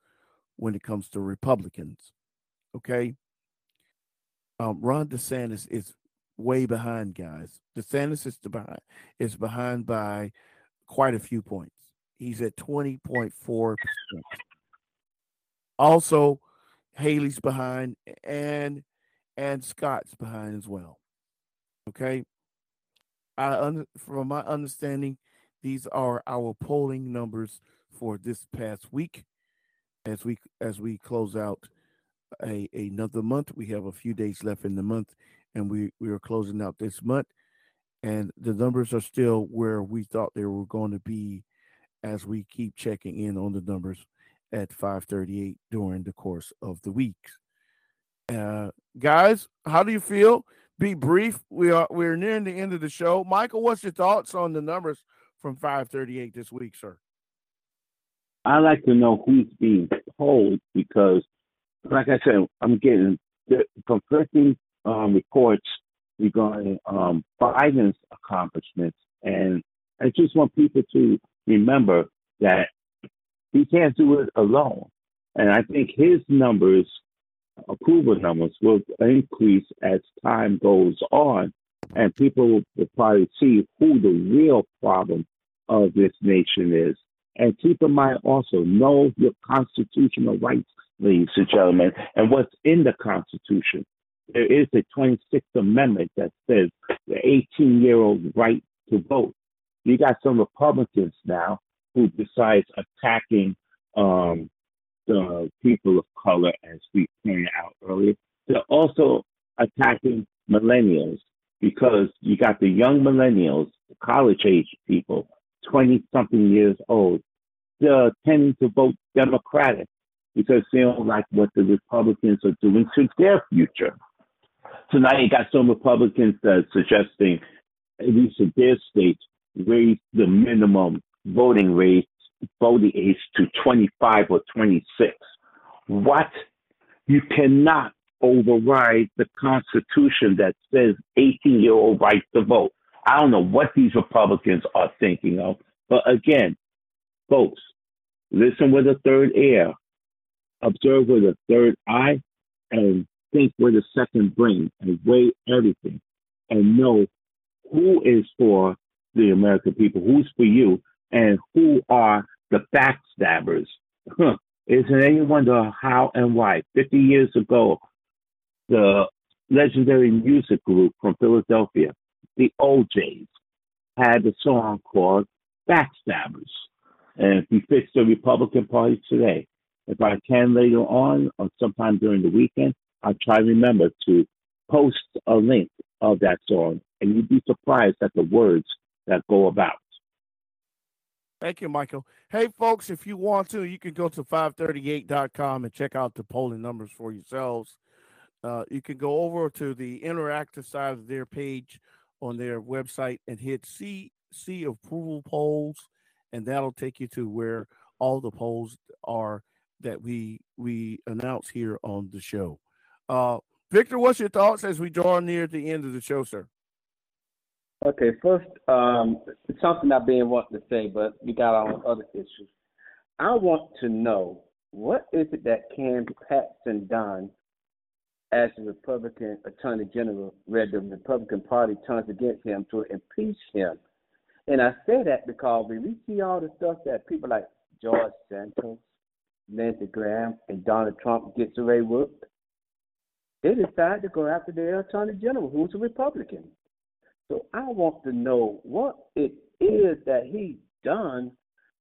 when it comes to Republicans. Okay. Um, Ron DeSantis is way behind, guys. DeSantis is behind is behind by quite a few points. He's at 20.4%. Also, Haley's behind and and Scott's behind as well. Okay. I from my understanding, these are our polling numbers for this past week. As we as we close out a another month, we have a few days left in the month, and we we are closing out this month, and the numbers are still where we thought they were going to be, as we keep checking in on the numbers at 5:38 during the course of the week. Uh, guys, how do you feel? Be brief. We are we're nearing the end of the show. Michael, what's your thoughts on the numbers from 538 this week, sir? I like to know who's being told because, like I said, I'm getting conflicting um, reports regarding um, Biden's accomplishments, and I just want people to remember that he can't do it alone. And I think his numbers approval numbers will increase as time goes on, and people will probably see who the real problem of this nation is. And keep in mind also, know your constitutional rights, ladies and gentlemen, and what's in the Constitution. There is a 26th Amendment that says the 18 year old right to vote. You got some Republicans now who besides attacking um, the people of color, as we pointed out earlier. They're also attacking millennials because you got the young millennials, the college age people, 20 something years old, they're tending to vote Democratic because they don't like what the Republicans are doing to their future. So now you got some Republicans that are suggesting, at least in their states, raise the minimum voting age voting age to 25 or 26. What? You cannot override the Constitution that says 18 year old right to vote. I don't know what these Republicans are thinking of. But again, folks, listen with a third ear, observe with a third eye, and think with a second brain and weigh everything and know who is for the American people, who's for you, and who are the backstabbers. Isn't any wonder how and why? 50 years ago, the legendary music group from Philadelphia, the O'Jays, had a song called Backstabbers. And if he fits the Republican Party today, if I can later on or sometime during the weekend, I'll try to remember to post a link of that song, and you'd be surprised at the words that go about. Thank you, Michael. Hey, folks, if you want to, you can go to 538.com and check out the polling numbers for yourselves. Uh, you can go over to the interactive side of their page on their website and hit see see approval polls, and that'll take you to where all the polls are that we we announce here on the show. Uh, Victor, what's your thoughts as we draw near the end of the show, sir? Okay, first, um, it's something I've been wanting to say, but we got on other issues. I want to know what is it that Ken Paxton done as the Republican Attorney General, where the Republican Party turns against him to impeach him. And I say that because when we see all the stuff that people like George Santos, Lindsey Graham, and Donald Trump gets away with, they decide to go after their Attorney General, who's a Republican. So I want to know what it is that he done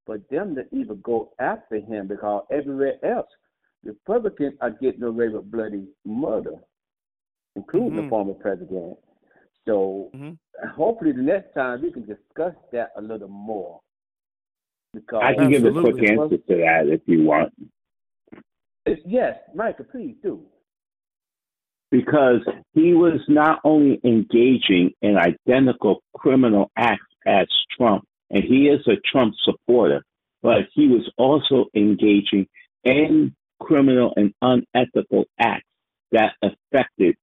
for them to even go after him because everywhere else, Republicans are getting away with bloody murder, including mm-hmm. the former president. So mm-hmm. hopefully the next time we can discuss that a little more. Because I can give a quick answer to that if you want. Yes, Michael, please do because he was not only engaging in identical criminal acts as Trump, and he is a Trump supporter, but he was also engaging in criminal and unethical acts that affected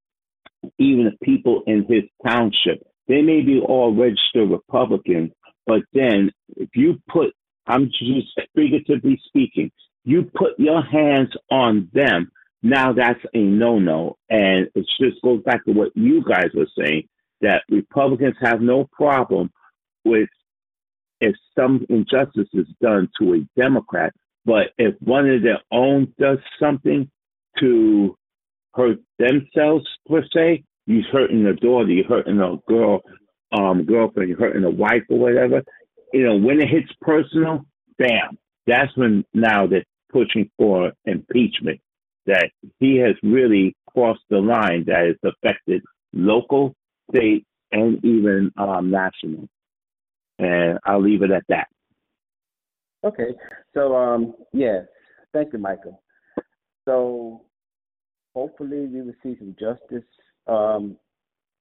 even the people in his township. They may be all registered Republicans, but then if you put, I'm just figuratively speaking, you put your hands on them now that's a no no. And it just goes back to what you guys were saying that Republicans have no problem with if some injustice is done to a Democrat, but if one of their own does something to hurt themselves per se, you're hurting a daughter, you're hurting a girl, um, girlfriend, you're hurting a wife or whatever. You know, when it hits personal, bam, that's when now they're pushing for impeachment that he has really crossed the line that has affected local, state, and even um, national. And I'll leave it at that. Okay. So, um, yes, thank you, Michael. So, hopefully, we will see some justice, um,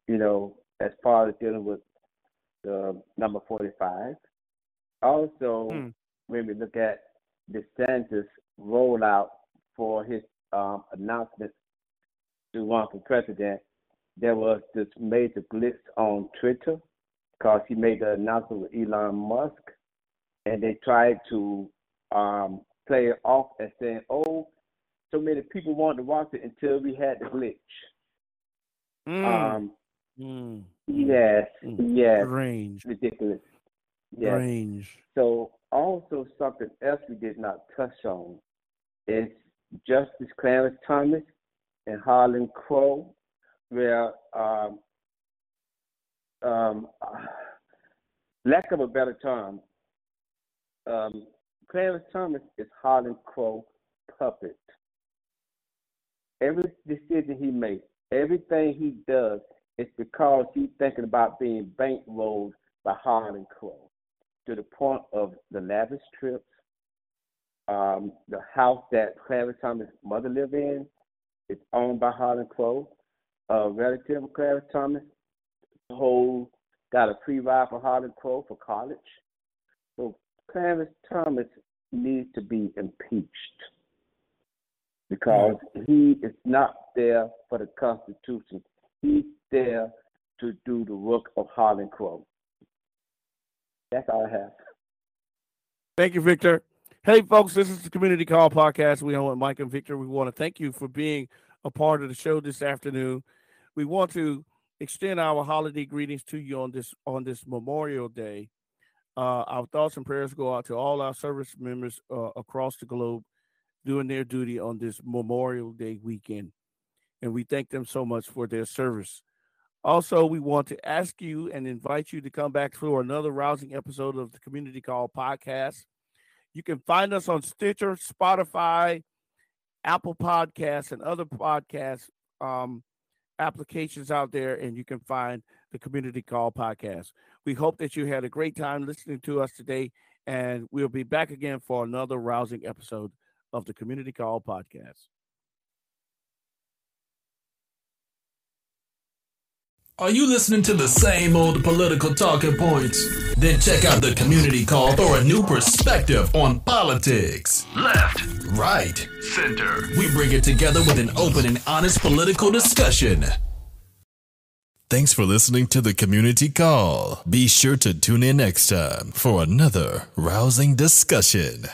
you know, as far as dealing with the number 45. Also, hmm. when we look at DeSantis rollout for his um, announcement to run for president, there was this major glitch on Twitter because he made the announcement with Elon Musk, and they tried to um, play it off as saying, "Oh, so many people wanted to watch it until we had the glitch." Mm. Um, mm. Yes, mm. yes, range ridiculous. Yes. Range. So also something else we did not touch on is Justice Clarence Thomas and Harlan Crow, where um, um, lack of a better term, um, Clarence Thomas is Harlan Crow puppet. Every decision he makes, everything he does, is because he's thinking about being bankrolled by Harlan Crow to the point of the lavish trips, um, the house that Clarence Thomas' mother lived in is owned by Harlan Crow. A relative of Clarence Thomas who got a pre-ride for Harlan Crow for college. So Clarence Thomas needs to be impeached because he is not there for the Constitution. He's there to do the work of Harlan Crow. That's all I have. Thank you, Victor. Hey, folks, this is the Community Call Podcast. We own Mike and Victor. We want to thank you for being a part of the show this afternoon. We want to extend our holiday greetings to you on this on this Memorial Day. Uh, our thoughts and prayers go out to all our service members uh, across the globe doing their duty on this Memorial Day weekend. And we thank them so much for their service. Also, we want to ask you and invite you to come back for another rousing episode of the Community Call podcast You can find us on Stitcher, Spotify, Apple Podcasts, and other podcast um, applications out there, and you can find the Community Call podcast. We hope that you had a great time listening to us today, and we'll be back again for another rousing episode of the Community Call podcast. Are you listening to the same old political talking points? Then check out the community call for a new perspective on politics. Left, right, center. We bring it together with an open and honest political discussion. Thanks for listening to the community call. Be sure to tune in next time for another rousing discussion.